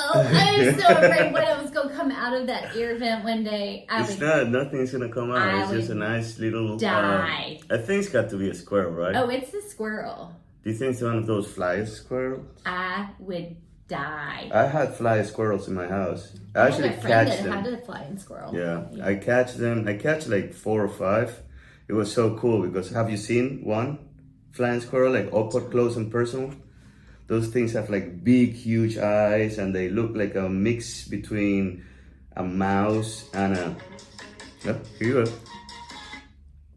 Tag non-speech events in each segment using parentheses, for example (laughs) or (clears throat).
Oh, I was so (laughs) afraid when I was gonna come out of that ear vent one day. I It's would not. Nothing's gonna come out. I it's just a nice little. uh, die. I think it's got to be a squirrel, right? Oh, it's a squirrel. Do you think it's one of those fly squirrels? I would die. I had fly squirrels in my house. I I actually catch that them. had a flying squirrel. Yeah, I catch them. I catch like four or five. It was so cool because have you seen one flying squirrel like up close and personal? Those things have like big, huge eyes, and they look like a mix between a mouse and a. Oh, here you go.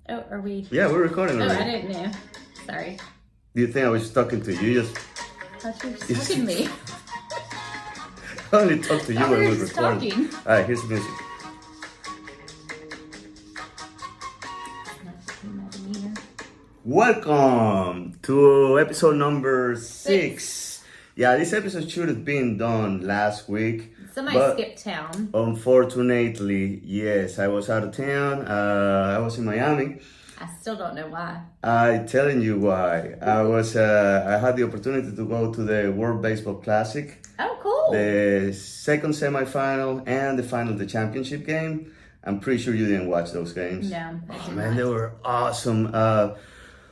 Oh, are we? Yeah, we're recording Oh, I already. didn't know. Sorry. Do you think I was talking to you? You just thought you were stalking me. (laughs) I only talk to you when recording. stalking. All right, here's the music. Welcome to episode number six. Yeah, this episode should have been done last week. Somebody but skipped town. Unfortunately, yes, I was out of town. Uh, I was in Miami. I still don't know why. I telling you why. I was. Uh, I had the opportunity to go to the World Baseball Classic, Oh, cool. the second semifinal, and the final of the championship game. I'm pretty sure you didn't watch those games. no, Oh, man, they were awesome. Uh,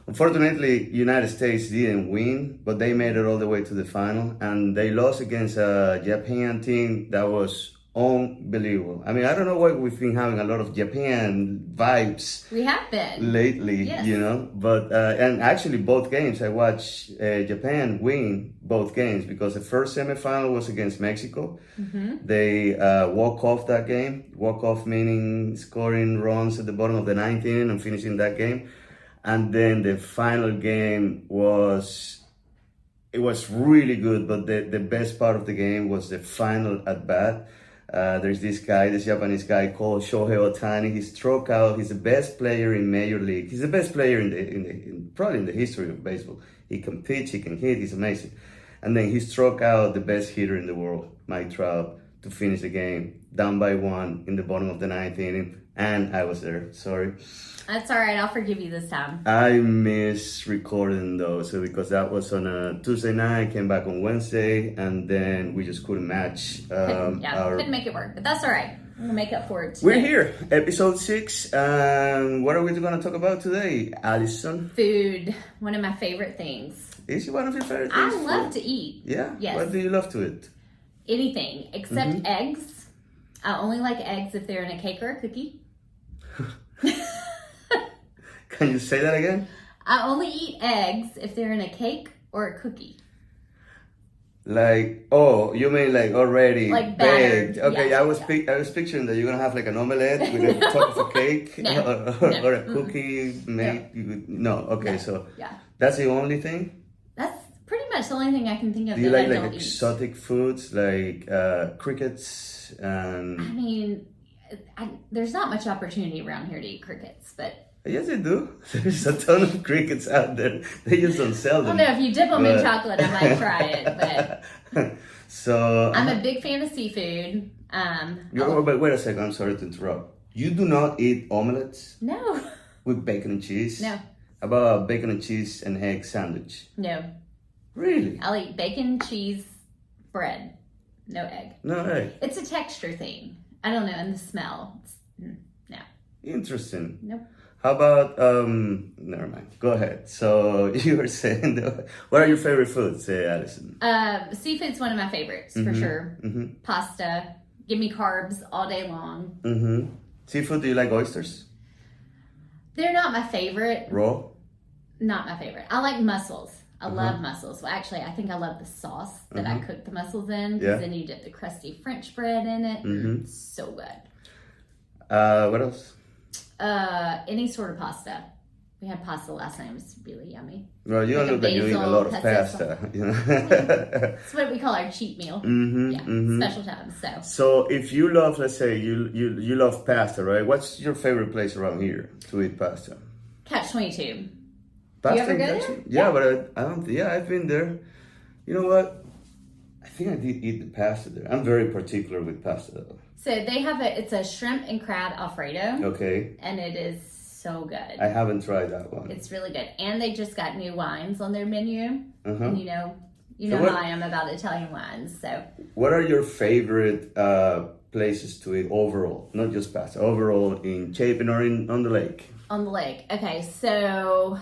unfortunately, United States didn't win, but they made it all the way to the final, and they lost against a Japan team that was unbelievable. I mean, I don't know why we've been having a lot of Japan vibes We have been. lately, Yes. you know. But uh, and actually, both games I watched uh, Japan win both games because the first semifinal was against Mexico. They uh, walk off that game. Walk off meaning scoring runs at the bottom of the ninth inning and finishing that game. And then the final game was it was really good, but the, the best part of the game was the final at bat. Uh, there's this guy, this Japanese guy called Shohei Ohtani. He struck out. He's the best player in Major League. He's the best player in the, in the in, probably in the history of baseball. He can pitch. He can hit. He's amazing. And then he struck out the best hitter in the world, Mike Trout, to finish the game down by one in the bottom of the ninth inning. And I was there. Sorry. That's all right. I'll forgive you this time. I miss recording though, so because that was on a Tuesday night, came back on Wednesday, and then we just couldn't match. Um, yeah, our... couldn't make it work, but that's all right. We'll make up for it. Today. We're here, episode six. Um, what are we going to talk about today, Allison? Food, one of my favorite things. Is it one of your favorite things? I love food? to eat Yeah. Yes. What do you love to eat? anything except Mm-hmm. eggs. I only like eggs if they're in a cake or a cookie. (laughs) Can you say that again? I only eat eggs if they're in a cake or a cookie. Like, oh, you mean like already Like battered, baked? Okay, yeah, I was yeah. I was picturing that you're gonna have like an omelette with a (laughs) top of a cake (laughs) No, or, or, no, or a cookie made. you would- No, okay, No, so Yeah, that's the only thing. that's pretty much the only thing I can think of Do you like like eat. exotic foods like uh, crickets and? I mean, I, there's not much opportunity around here to eat crickets, but Yes, they do. (laughs) There's a ton of crickets out there. They just don't sell I don't them. know if you dip them in chocolate, I might try it. (laughs) But so I'm a big fan of seafood. Um, oh, but wait a second. I'm sorry to interrupt. You do not eat omelets no, with bacon and cheese. no, How about a bacon and cheese and egg sandwich? no. Really? I'll eat bacon, cheese, bread, no egg. No egg. It's a texture thing. I don't know, and the smell. It's, mm, no, Interesting. nope. How about um? Never mind. Go ahead. So (laughs) you were saying, what are your favorite foods, say Allison? Uh, seafood's one of my favorites for sure. Mm-hmm. Pasta. Give me carbs all day long. Mm-hmm. Seafood? Do you like oysters? They're not my favorite. Raw? Not my favorite. I like mussels. I Uh-huh. love mussels. Well, actually, I think I love the sauce that I cook the mussels in. 'cause Yeah. Then you dip the crusty French bread in it. Mm-hmm. So good. Uh, what else? Uh, any sort of pasta. We had pasta last night. It was really yummy. Well, you Like look you eat a lot of pasta. You know. (laughs) It's what we call our cheat meal. mm-hmm, Yeah, mm-hmm. special times. So So if you love, let's say you you you love pasta, right? What's your favorite place around here to eat pasta? catch twenty two. In there? Yeah, but I, I don't. Yeah, I've been there. You know what? I think I did eat the pasta there. I'm very particular with pasta though. So they have a it's a shrimp and crab alfredo, Okay, and it is so good. I haven't tried that one. It's really good, and they just got new wines on their menu. Uh-huh. And you know, You know what, how I am about Italian wines. So, what are your favorite uh, places to eat overall? Not just pasta, overall in Chapin or in on the lake? On the lake. Okay, so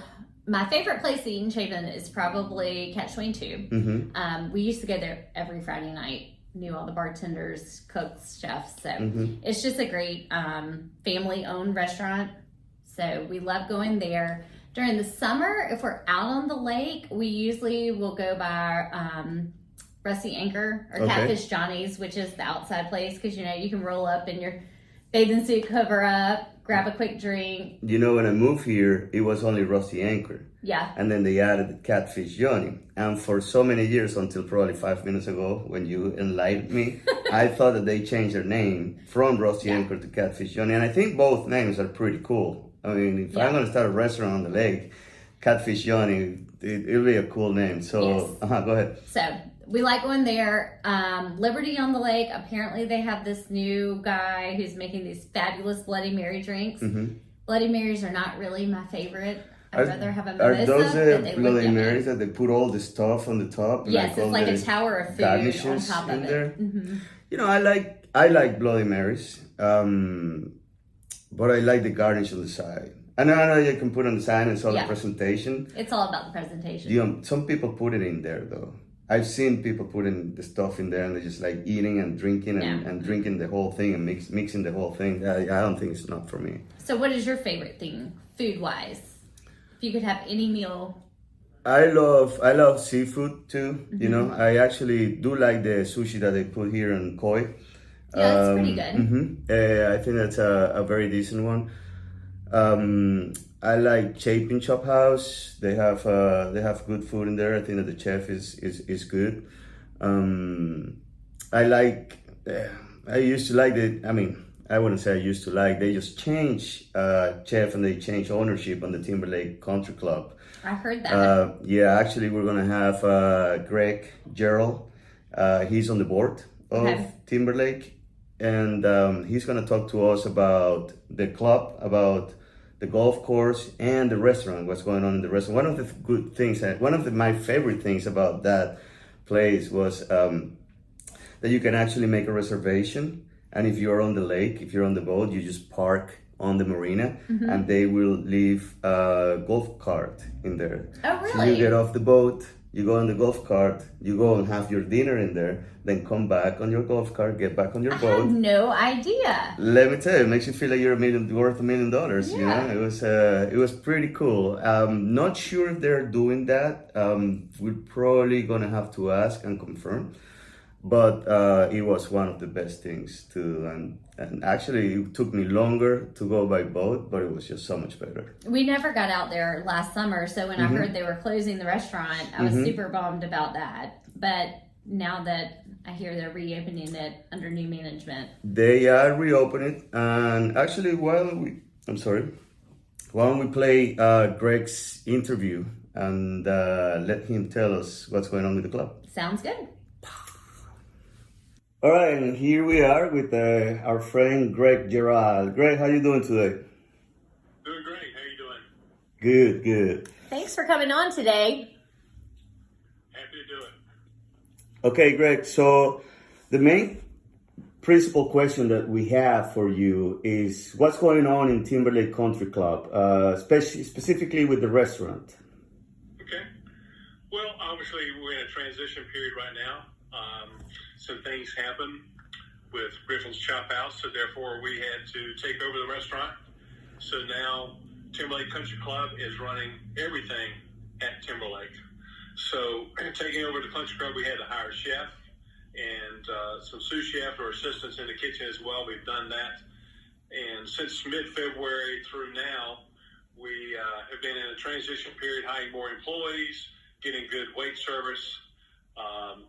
my favorite place to eat in Chapin is probably Catch 22. Mm-hmm. Um, we used to go there every Friday night. Knew all the bartenders, cooks, chefs. So mm-hmm. it's just a great um, family owned restaurant. So we love going there. During the summer, if we're out on the lake, we usually will go by um, Rusty Anchor or okay. Catfish Johnny's, which is the outside place because you know you can roll up in your bathing suit, cover up, grab a quick drink. You know, when I moved here, it was only Rusty Anchor. Yeah. And then they added Catfish Johnny. And for so many years, until probably five minutes ago, when you enlightened me, (laughs) I thought that they changed their name from Rusty yeah. Anchor to Catfish Johnny. And I think both names are pretty cool. I mean, if yeah. I'm going to start a restaurant on the lake, Catfish Johnny, it, will be a cool name. So, yes. uh-huh, go ahead. So, we like going there. Um, Liberty on the Lake, apparently they have this new guy who's making these fabulous Bloody Mary drinks. Mm-hmm. Bloody Marys are not really my favorite. I'd are, rather have a mimosa. Are those uh, Bloody Marys that they put all the stuff on the top? Yes, like it's like a tower of food on top of it. Mm-hmm. You know, I like I like Bloody Marys. Um, but I like the garnish on the side. And I know you can put on the side and it's all yeah. the presentation. It's all about the presentation. You know, some people put it in there though. I've seen people putting the stuff in there and they're just like eating and drinking and, yeah. and drinking the whole thing and mix, mixing the whole thing. I, I don't think it's not for me. So, what is your favorite thing, food wise? If you could have any meal I love I love seafood too. Mm-hmm. You know, I actually do like the sushi that they put here in Koi. Yeah, that's um, pretty good. Mm-hmm. Uh, I think that's a, a very decent one. Um, I like Chapin Chop House. They have uh, they have good food in there. I think that the chef is is, is good. Um, I like. Uh, I used to like the. I mean, I wouldn't say I used to like. They just changed uh, chef and they changed ownership on the Timberlake Country Club. I heard that. Uh, yeah, actually, we're gonna have uh, Greg Gerrald. Uh, he's on the board of okay. Timberlake and um, he's going to talk to us about the club, about the golf course, and the restaurant. What's going on in the restaurant? One of the good things, one of the, my favorite things about that place was um, that you can actually make a reservation, and if you're on the lake, if you're on the boat, you just park on the marina, mm-hmm. and they will leave a golf cart in there. Oh, really? So you get off the boat you go on the golf cart, you go and have your dinner in there, then come back on your golf cart, get back on your I boat. I had no idea. Let me tell you, it makes you feel like you're a million worth a million dollars. Yeah. You know, it was uh, it was pretty cool. Um, not sure if they're doing that. Um, we're probably gonna have to ask and confirm but uh, it was one of the best things to and and actually it took me longer to go by boat but it was just so much better. We never got out there last summer so when mm-hmm. i heard they were closing the restaurant i was mm-hmm. super bummed about that. But now that i hear they're reopening it under new management. They are reopening and actually while we i'm sorry. Why don't we play uh, greg's interview and uh, let him tell us what's going on with the club. Sounds good all right, and here we are with uh, our friend Greg Gerrald. Greg, how you doing today? Doing great. How you doing? Good, good. Thanks for coming on today. Happy to do it. Okay, Greg. So the main principal question that we have for you is what's going on in Timberlake Country Club, uh, speci- specifically with the restaurant. Okay. Well, obviously we're in a transition period right now. Um, some things happened with Griffin's Chop House, so therefore we had to take over the restaurant. So now Timberlake Country Club is running everything at Timberlake. So (clears throat) taking over the country club, we had to hire a chef and uh, some sous chef or assistants in the kitchen as well. We've done that, and since mid-February through now, we uh, have been in a transition period, hiring more employees, getting good wait service, um,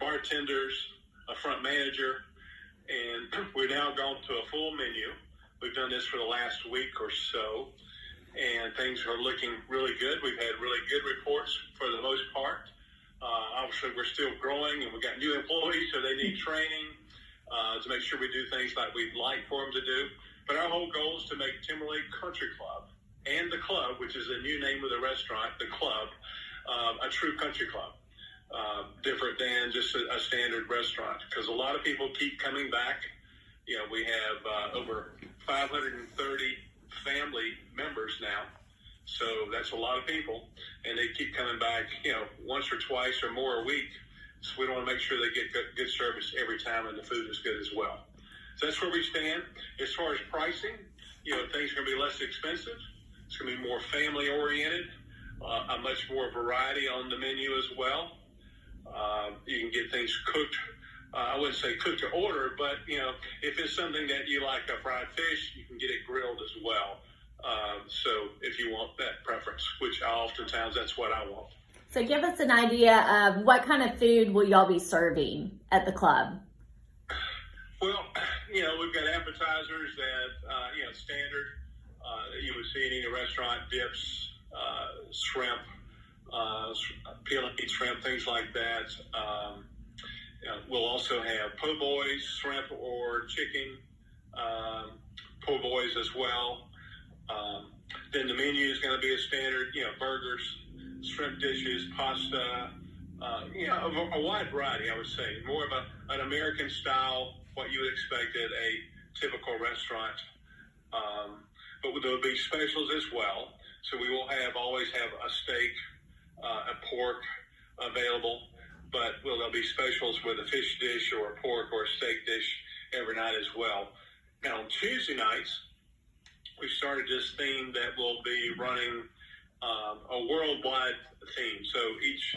bartenders, a front manager, and (clears throat) we've now gone to a full menu. We've done this for the last week or so, and things are looking really good. We've had really good reports for the most part. Uh, obviously, we're still growing, and we've got new employees, so they need training uh, to make sure we do things like we'd like for them to do. But our whole goal is to make Timberlake Country Club and the club, which is the new name of the restaurant, the club, uh, a true country club. Uh, different than just a, a standard restaurant because a lot of people keep coming back. You know, we have uh, over 530 family members now. So that's a lot of people, and they keep coming back, you know, once or twice or more a week. So we want to make sure they get good, good service every time, and the food is good as well. So that's where we stand. As far as pricing, you know, things are going to be less expensive. It's going to be more family oriented, uh, a much more variety on the menu as well. Uh, you can get things cooked. Uh, I wouldn't say cooked to order, but you know, if it's something that you like a fried fish, you can get it grilled as well. Um, so if you want that preference, which oftentimes that's what I want. So give us an idea of what kind of food will y'all be serving at the club? Well, (clears throat) you know, we've got appetizers that, uh, you know, standard uh, you would see in any restaurant, dips, uh, shrimp, uh, peel and eat shrimp, things like that. Um, you we'll also have po' boys, shrimp or chicken, um, po' boys as well. Um, then the menu is going to be a standard, you know, burgers, shrimp dishes, pasta, uh, you know, a, a, wide variety, I would say. More of a, an American style, what you would expect at a typical restaurant. Um, but there'll be specials as well. So we will have always have a steak, uh, a pork available, but will there be specials with a fish dish or a pork or a steak dish every night as well. Now on Tuesday nights, we started this theme that will be running um, a worldwide theme. So each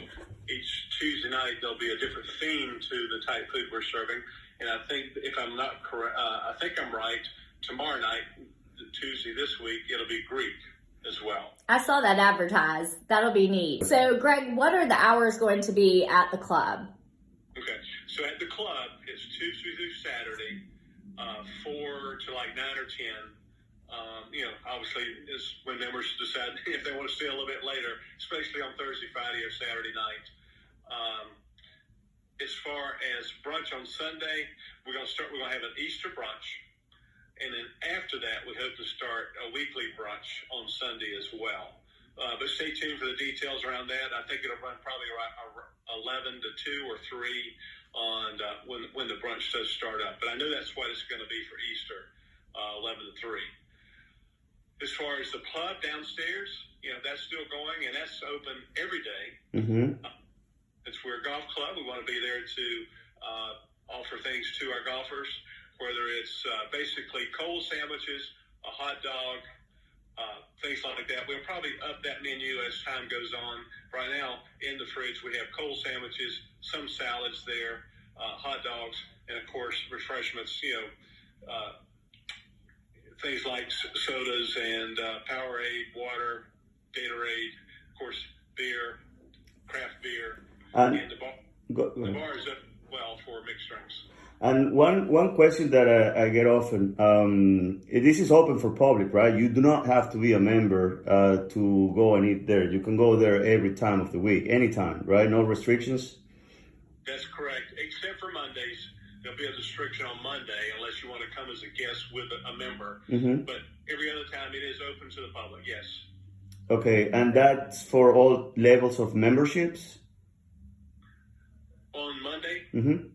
each Tuesday night there'll be a different theme to the type of food we're serving. And I think if I'm not correct, uh, I think I'm right. Tomorrow night, Tuesday this week, it'll be Greek. I saw that advertised. That'll be neat. So, Greg, what are the hours going to be at the club? Okay, so at the club, it's Tuesday through Saturday, uh, four to like nine or ten um, you know, obviously, is when members decide (laughs) if they want to stay a little bit later, especially on Thursday, Friday, or Saturday night. Um, as far as brunch on Sunday, we're to start. We're going to have an Easter brunch, and then after that, we hope to start a weekly brunch on Sunday as well. Uh, but stay tuned for the details around that. I think it'll run probably around 11 to 2 or 3 on uh, when, when the brunch does start up. But I know that's what it's going to be for Easter, uh, 11 to 3. As far as the club downstairs, you know, that's still going and that's open every day. Mm-hmm. Uh, it's we're a golf club. We want to be there to uh, offer things to our golfers, whether it's uh, basically cold sandwiches, a hot dog, uh, things like that. We'll probably up that menu as time goes on. Right now, in the fridge, we have cold sandwiches, some salads there, uh, hot dogs, and of course, refreshments. You know, uh, things like sodas and uh, Powerade, water, Gatorade, of course, beer, craft beer, and, and the bar. Go, go the bar is up well for mixed drinks. And one one question that I, I get often, um, this is open for public, right? You do not have to be a member uh, to go and eat there. You can go there every time of the week, anytime, right? No restrictions. That's correct, except for Mondays there'll be a restriction on Monday unless you want to come as a guest with a, member. Mm-hmm. But every other time it is open to the public. Yes. Okay, and that's for all levels of memberships. On Monday. Mm-hmm.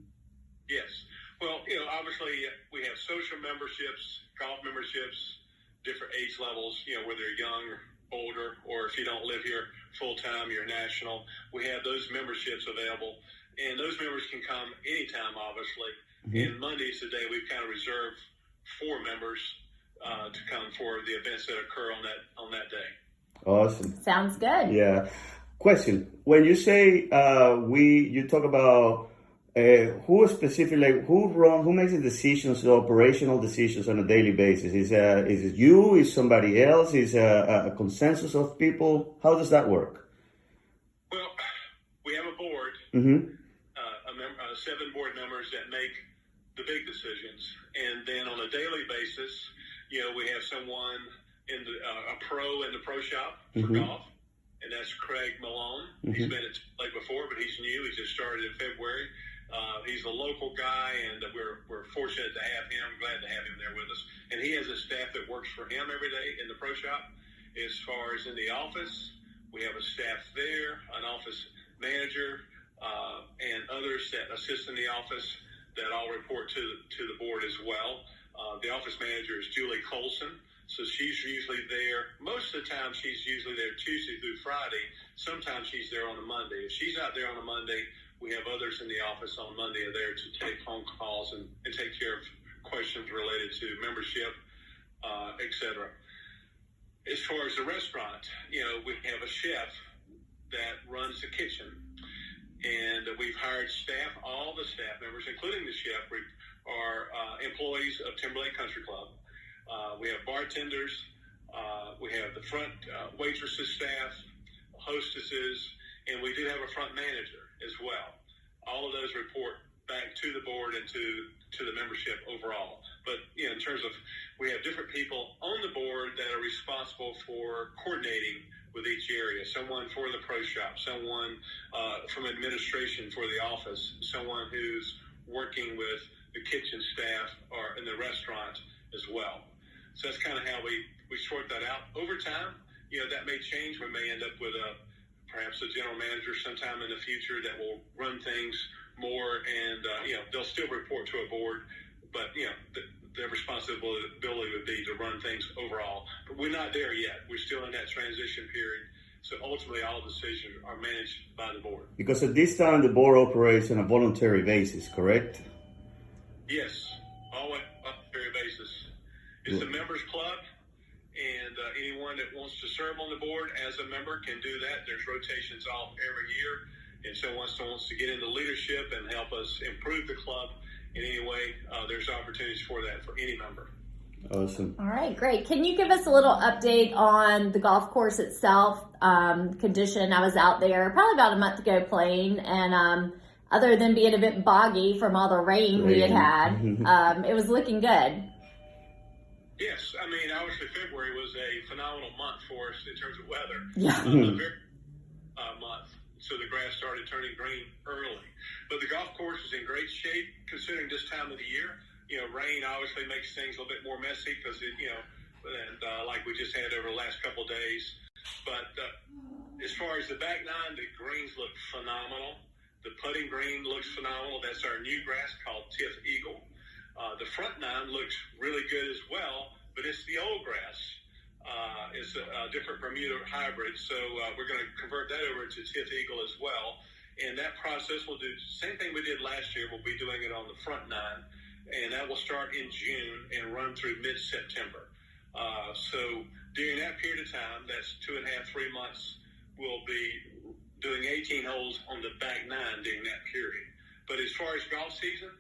Yes. Well, you know, obviously we have social memberships, golf memberships, different age levels. You know, whether you're young older, or if you don't live here full time, you're national. We have those memberships available and those members can come anytime, obviously. Mm-hmm. And Mondays today, we've kind of reserved four members uh, to come for the events that occur on that on that day. Awesome. Sounds good. Yeah. Question: When you say uh, we, you talk about uh, who specifically who run who makes the decisions, the operational decisions on a daily basis? Is uh, is it you? Is somebody else? Is a, a consensus of people? How does that work? Well, we have a board. Mm-hmm seven board members that make the big decisions. And then on a daily basis, you know, we have someone in the, uh, a pro in the pro shop for mm-hmm. golf, and that's Craig Malone. Mm-hmm. He's been at Lake before, but he's new. He just started in February. Uh, he's a local guy, and we're, we're fortunate to have him. Glad to have him there with us. And he has a staff that works for him every day in the pro shop. As far as in the office, we have a staff there, an office manager, uh, and others that assist in the office that all report to to the board as well. Uh, the office manager is Julie Colson. So she's usually there. Most of the time, she's usually there Tuesday through Friday. Sometimes she's there on a Monday. If she's not there on a Monday, we have others in the office on Monday there to take phone calls and, and take care of questions related to membership, uh, etc. As far as the restaurant, you know, we have a chef that runs the kitchen, and we've hired staff. All the staff members, including the chef, are uh, employees of Timberlake Country Club. Uh, we have bartenders. Uh, we have the front uh, waitresses staff, hostesses, and we do have a front manager as well. All of those report back to the board and to to the membership overall. But you know, in terms of we have different people on the board that are responsible for coordinating with each area. Someone for the pro shop, someone uh, from administration for the office, someone who's working with the kitchen staff or in the restaurant as well. So that's kind of how we, we sort that out. Over time, you know, that may change. We may end up with a perhaps a general manager sometime in the future that will run things more, and uh, you know, they'll still report to a board, but you know, the, their responsibility would be to run things overall. But we're not there yet. We're still in that transition period. So ultimately, all decisions are managed by the board. Because at this time, the board operates on a voluntary basis, correct? Yes, always voluntary basis. It's the members anyone that wants to serve on the board as a member can do that. There's rotations off every year, and so once someone wants to get into leadership and help us improve the club in any way, uh, there's opportunities for that for any member. Awesome. All right, great. Can you give us a little update on the golf course itself? Um, condition. I was out there probably about a month ago playing, and um, other than being a bit boggy from all the rain, rain. we had had, (laughs) um, it was looking good. Yes, I mean, obviously February was a phenomenal month for us in terms of weather. Yeah. Uh, very, uh, month, so the grass started turning green early. But the golf course is in great shape considering this time of the year. You know, rain obviously makes things a little bit more messy because it, you know, and uh, like we just had over the last couple of days. But uh, as far as the back nine, the greens look phenomenal. The putting green looks phenomenal. That's our new grass called Tiff Eagle. Uh, the front nine looks really good as well, but it's the old grass. Uh, it's a, a, different Bermuda hybrid, so uh, we're going to convert that over to TifEagle as well. And that process will do the same thing we did last year. We'll be doing it on the front nine, and that will start in June and run through mid-September. Uh, so during that period of time, that's two and a half, three months, we'll be doing 18 holes on the back nine during that period. But as far as golf season,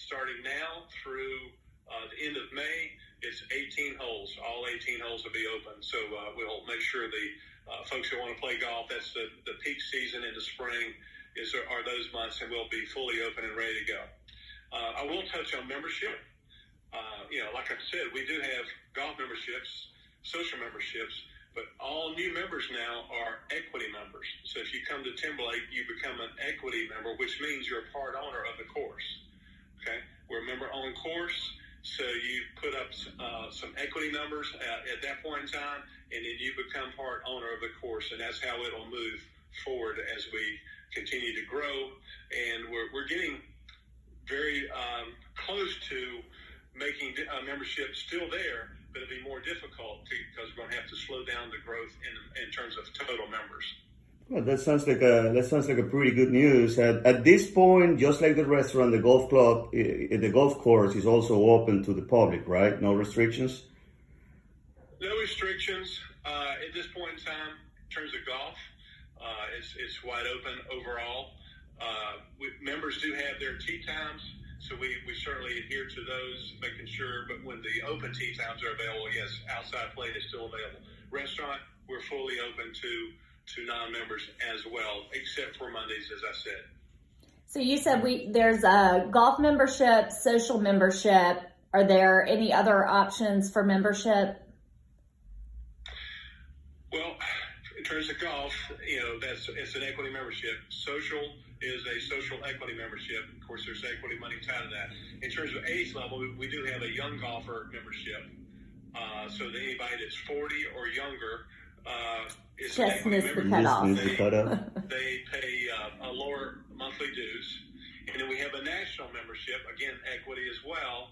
starting now through uh, the end of May. It's 18 holes. All 18 holes will be open. So uh, we'll make sure the uh, folks who want to play golf, that's the, the peak season in the spring, is are those months, and we'll be fully open and ready to go. Uh, I will touch on membership. Uh, you know, like I said, we do have golf memberships, social memberships, but all new members now are equity members. So if you come to Timberlake, you become an equity member, which means you're a part owner of the course. Okay, we're a member-owned course, so you put up uh, some equity numbers at, at, that point in time, and then you become part owner of the course, and that's how it'll move forward as we continue to grow. And we're, we're getting very um, close to making uh, membership still there, but it'll be more difficult because we're going to have to slow down the growth in, in terms of total members. Well, that sounds like a that sounds like a pretty good news. At, at this point, just like the restaurant, the golf club, the golf course is also open to the public, right? No restrictions. No restrictions uh, at this point in time in terms of golf. Uh, it's it's wide open overall. Uh, we, members do have their tee times, so we, we certainly adhere to those, making sure. But when the open tee times are available, yes, outside play is still available. Restaurant, we're fully open to to non-members as well, except for Mondays, as I said. So you said we there's a golf membership, social membership. Are there any other options for membership? Well, in terms of golf, you know that's it's an equity membership. Social is a social equity membership. Of course, there's equity money tied to that. In terms of age level, we, do have a young golfer membership. Uh, so that anybody that's 40 or younger uh, just missed the cutoff. They, they pay uh, a lower monthly dues, and then we have a national membership, again, equity as well.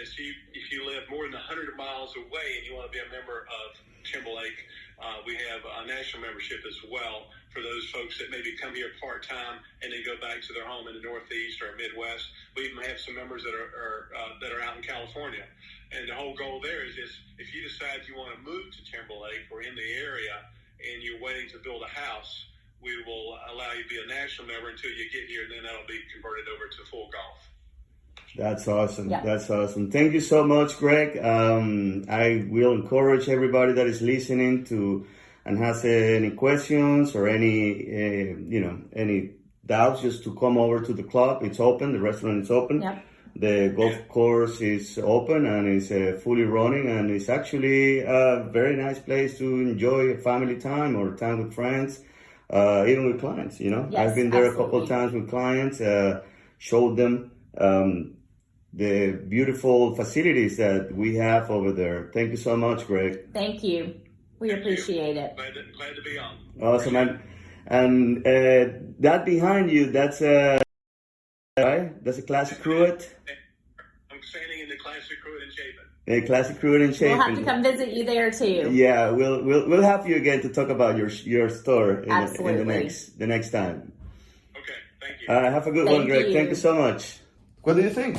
As you, if you live more than 100 miles away and you want to be a member of Timberlake, uh, we have a national membership as well for those folks that maybe come here part time and then go back to their home in the Northeast or Midwest. We even have some members that are, are uh, that are out in California. And the whole goal there is, is if you decide you want to move to Timberlake or in the area and you're waiting to build a house, we will allow you to be a national member until you get here, and then that'll be converted over to full golf. That's awesome. Yeah. That's awesome. Thank you so much, Greg. Um, I will encourage everybody that is listening to and has uh, any questions or any, uh, you know, any doubts, just to come over to the club. It's open. The restaurant is open. Yep. The golf course is open and is uh, fully running, and it's actually a very nice place to enjoy family time or time with friends, uh, even with clients. You know, yes, I've been there absolutely. a couple of times with clients, uh, showed them um, the beautiful facilities that we have over there. Thank you so much, Greg. Thank you. We Thank appreciate you. it. Glad to, glad to be on. Awesome, and and uh, that behind you, that's a right? That's a classic Cruet. I'm standing in the classic Cruet in Chapin. A classic Cruet in Chapin. We'll have to come visit you there too. Yeah, we'll we'll we'll have you again to talk about your your store in, the, in the next the next time. Okay, thank you. Uh, have a good Thank one, Greg. you. Thank you so much. What do you think?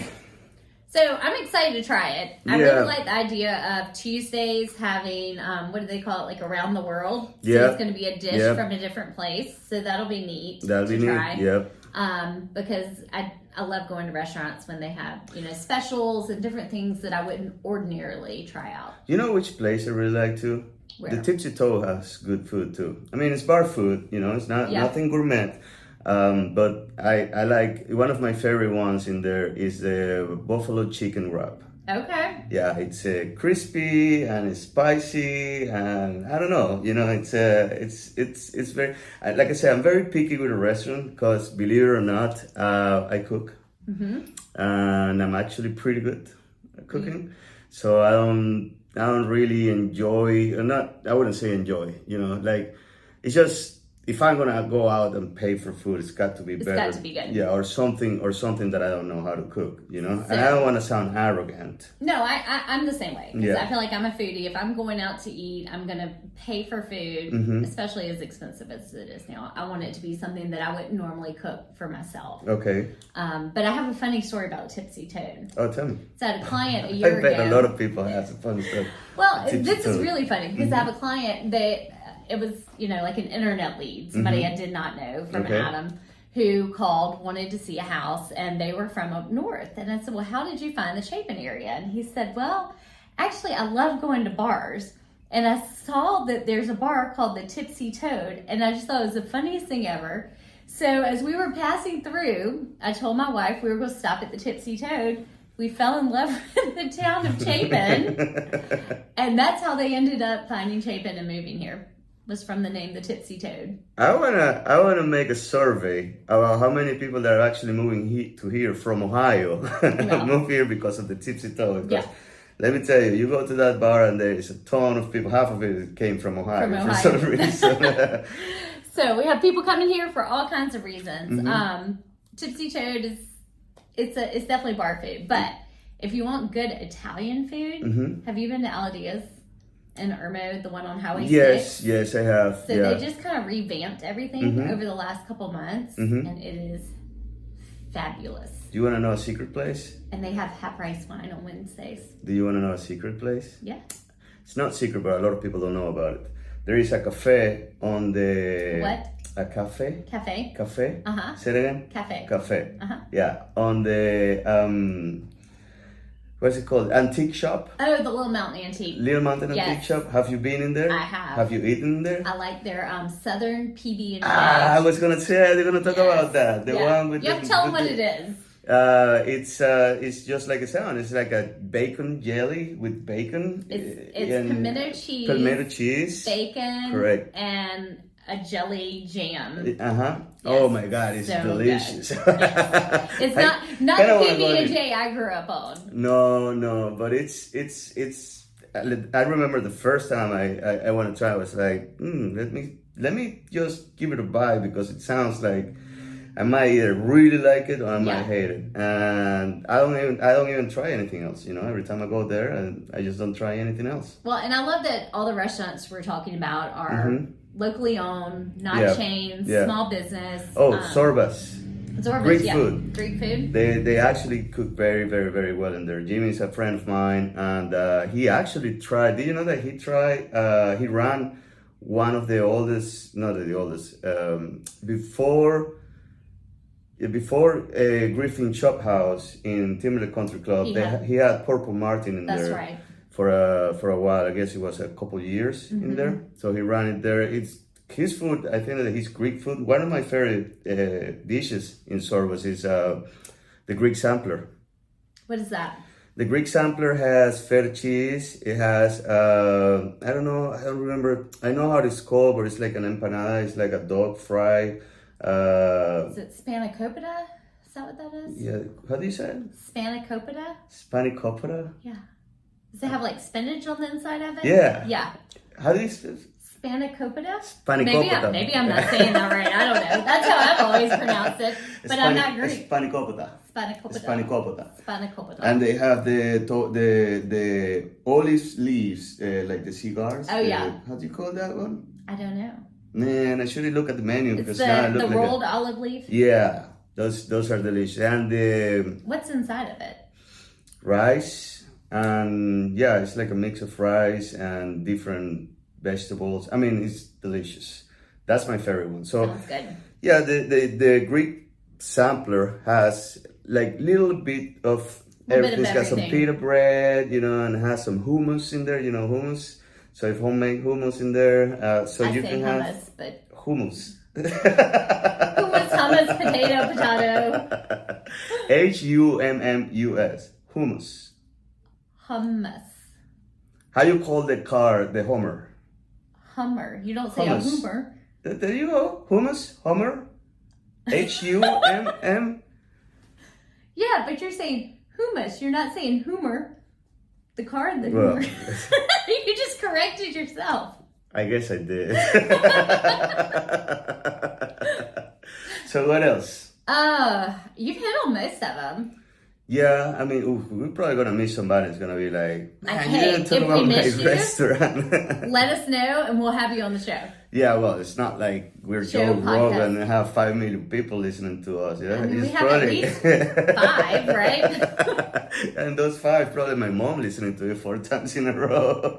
So I'm excited to try it. I Yeah. really like the idea of Tuesdays having um, what do they call it, like around the world. So Yeah. it's going to be a dish from a different place. So that'll be neat. That'll to be neat. Yep. Um, because I I love going to restaurants when they have you know specials and different things that I wouldn't ordinarily try out. You know which place I really like too? Where? The Tipsy Toad has good food too. I mean, it's bar food. You know, it's not nothing gourmet. Um, but I I like one of my favorite ones in there is the buffalo chicken wrap. Okay. Yeah, it's uh, crispy and it's spicy and I don't know, you know, it's uh, it's it's it's very I- like I said, I'm very picky with a restaurant because believe it or not, uh, I cook and I'm actually pretty good at cooking. So I don't I don't really enjoy or not I wouldn't say enjoy, you know, like it's just if I'm gonna go out and pay for food, it's got to be It's better. got to be good. Yeah, or something or something that I don't know how to cook, you know. and I don't want to sound arrogant. No, I, I I'm the same way. Yeah. I feel like I'm a foodie. If I'm going out to eat, I'm gonna pay for food, Mm-hmm. especially as expensive as it is now. I want it to be something that I wouldn't normally cook for myself. Okay. Um, but I have a funny story about Tipsy Toad. Oh, tell me. So I had a client a (laughs) year I bet ago. a lot of people have some funny stuff. Well, this is really funny because I have a client that it was, you know, like an internet lead, somebody I did not know from Mm-hmm. Okay. Adam, who called, wanted to see a house, and they were from up north. And I said, Well, how did you find the Chapin area? And he said, Well, actually, I love going to bars. And I saw that there's a bar called the Tipsy Toad, and I just thought it was the funniest thing ever. So as we were passing through, I told my wife we were going to stop at the Tipsy Toad. We fell in love (laughs) with the town of Chapin. (laughs) And that's how they ended up finding Chapin and moving here. Was from the name the Tipsy Toad. I wanna I wanna make a survey about how many people that are actually moving he, to here from Ohio (laughs) Yeah. move here because of the Tipsy Toad. Yeah. Let me tell you, you go to that bar and there is a ton of people. Half of it came from Ohio From for some reason. (laughs) (laughs) So we have people coming here for all kinds of reasons. Mm-hmm. Um, Tipsy Toad is it's a it's definitely bar food, but if you want good Italian food, Mm-hmm. have you been to Alodia's in Irmo, the one on Highway yes, Six? yes, I have. So yeah. they just kind of revamped everything Mhm. over the last couple months, Mhm. and it is fabulous. Do you wanna know a secret place? And they have half price wine on Wednesdays. Do you wanna know a secret place? Yeah. It's not secret, but a lot of people don't know about it. There is a cafe on the What? a cafe Cafe. cafe. Uh huh. Say it again. Cafe. Cafe. Uh-huh. Yeah, on the um, what's it called? Antique shop, Oh, the Little Mountain Antique. Little Mountain Yes. Antique shop. Have you been in there? I have. Have you eaten there? I like their um, Southern PB and Ah, I was gonna say they're gonna talk Yes. about that. The Yeah. one with you the, have to tell them what the- it is. Uh, it's uh, it's just like it sounds. It's like a bacon jelly with bacon. It's uh, it's and pimento cheese, Pimento cheese. bacon, Correct. and a jelly jam. Uh huh. Yes. Oh my god, it's So delicious. It's not not the PB and. J I grew up on. No, no, but it's it's it's. I remember the first time I I, I want to try. I was like, hmm, let me let me just give it a buy because it sounds like I might either really like it or I might Yeah. hate it, and I don't even I don't even try anything else. You know, every time I go there, and I just don't try anything else. Well, and I love that all the restaurants we're talking about are Mhm. Locally owned, not Yeah. chains, Yeah. small business. Oh, um, Sorbas. Zorba's, Greek yeah. food. Greek food. They they actually cook very very very well in there. Jimmy's a friend of mine, and uh, he actually tried. Did you know that he tried? Uh, he ran one of the oldest, not the oldest, um, before. Before uh, Griffin Chop House in Timberlake Country Club, He they, had- he had Purple Martin in That's there right. For a for a while. I guess it was a couple years Mm-hmm. in there. So he ran it there. It's his food. I think that his Greek food. One of my favorite uh, dishes in Zorba's is uh, the Greek sampler. What is that? The Greek sampler has feta cheese. It has uh, I don't know. I don't remember. I know how it's called, but it's like an empanada. It's like a dog fry. Uh, Is it spanakopita? Is that what that is? yeah, how do you say it? Spanakopita? Spanakopita? Yeah. Does it have like spinach on the inside of it? Yeah. Yeah. How do you say it? Spanakopita? Spanakopita. Maybe, I, maybe I'm not saying that right. I don't know. That's how I've always pronounced it. But I'm not Greek. Spanakopita. Spanakopita. Spanakopita. Spanakopita. And they have the to- the the olive leaves, uh, like the cigars. Oh, yeah. Uh, how do you call that one? I don't know. Man, I should look at the menu It's because now I the, look the like rolled a, olive leaf. yeah. Those those are delicious, and the What's inside of it? rice, and yeah, it's like a mix of rice and different vegetables. I mean, it's delicious. That's my favorite one. So yeah, the the, the Greek sampler has like little bit of everything. It's got some pita bread, you know, and has some hummus in there. You know, hummus. So if homemade hummus in there, uh, so I you can hummus, have but hummus. hummus, hummus, (laughs) potato, potato, H U M M U S. Hummus. Hummus, How you call the car the Hummer? hummer. You don't say Hummus. a hummer. There you go. Hummus. Hummer. H U M M. (laughs) Yeah, but you're saying hummus. You're not saying Hummer. The car, the Well. humor. (laughs) you just corrected yourself. I guess I did. (laughs) so what else? Uh, you've hit on most of them. Yeah, I mean, ooh, we're probably gonna miss somebody. It's gonna be like, man, you didn't talk if we about my you- restaurant. (laughs) Let us know, and we'll have you on the show. yeah, well, it's not like we're Show Joe. Rogan and have five million people listening to us. Yeah, I mean, we It's have at least (laughs) five, right? (laughs) and those five, probably my mom listening to it four times in a row.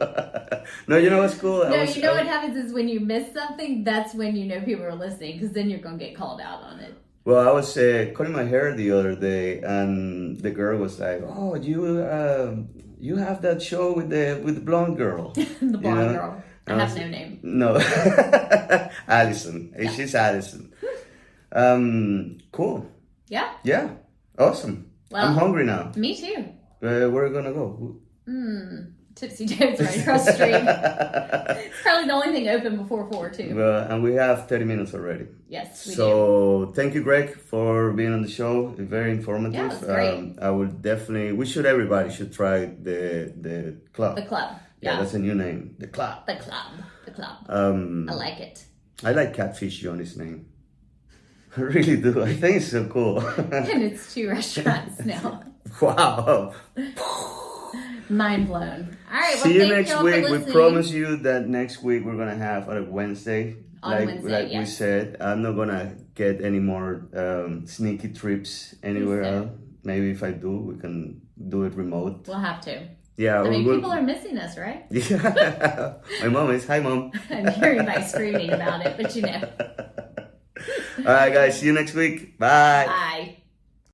no, you know what's cool? No, was- you know I- what happens is when you miss something, that's when you know people are listening, because then you're gonna get called out on it. Well, I was uh, cutting my hair the other day, and the girl was like, "Oh, you uh, you have that show with the with the blonde girl." (laughs) the blonde Yeah. girl. I have no name. no, (laughs) Allison. Hey, She's Allison. (laughs) Um, cool. Yeah. Yeah, awesome. Well- I'm hungry now. Me too. Uh, where are we gonna go? Hmm. Tipsy (laughs) Toads right across the street. (laughs) it's probably the only thing open before four too. Well, and we have 30 minutes already. Yes, we do. So thank you, Greg, for being on the show. Very informative. Yeah, it was great. Um, I would definitely. We should. Everybody should try the the club. The club. yeah, Yeah. that's a new name. The club. the club. The club. Um, I like it. I like Catfish Johnny's name. (laughs) I really do. I think it's so cool. And it's two restaurants now. wow. Mind blown. All right. Well, See you thank next y'all week. We promise you that next week we're gonna have on a Wednesday. On like Wednesday, like we said, I'm not gonna get any more um, sneaky trips anywhere else. Maybe if I do, we can do it remote. We'll have to. Yeah, I mean, we'll- people are missing us, right? (laughs) Yeah. My mom is. Hi, mom. (laughs) I'm hearing by screaming about it, but you know. (laughs) All right, guys. See you next week. Bye. Bye.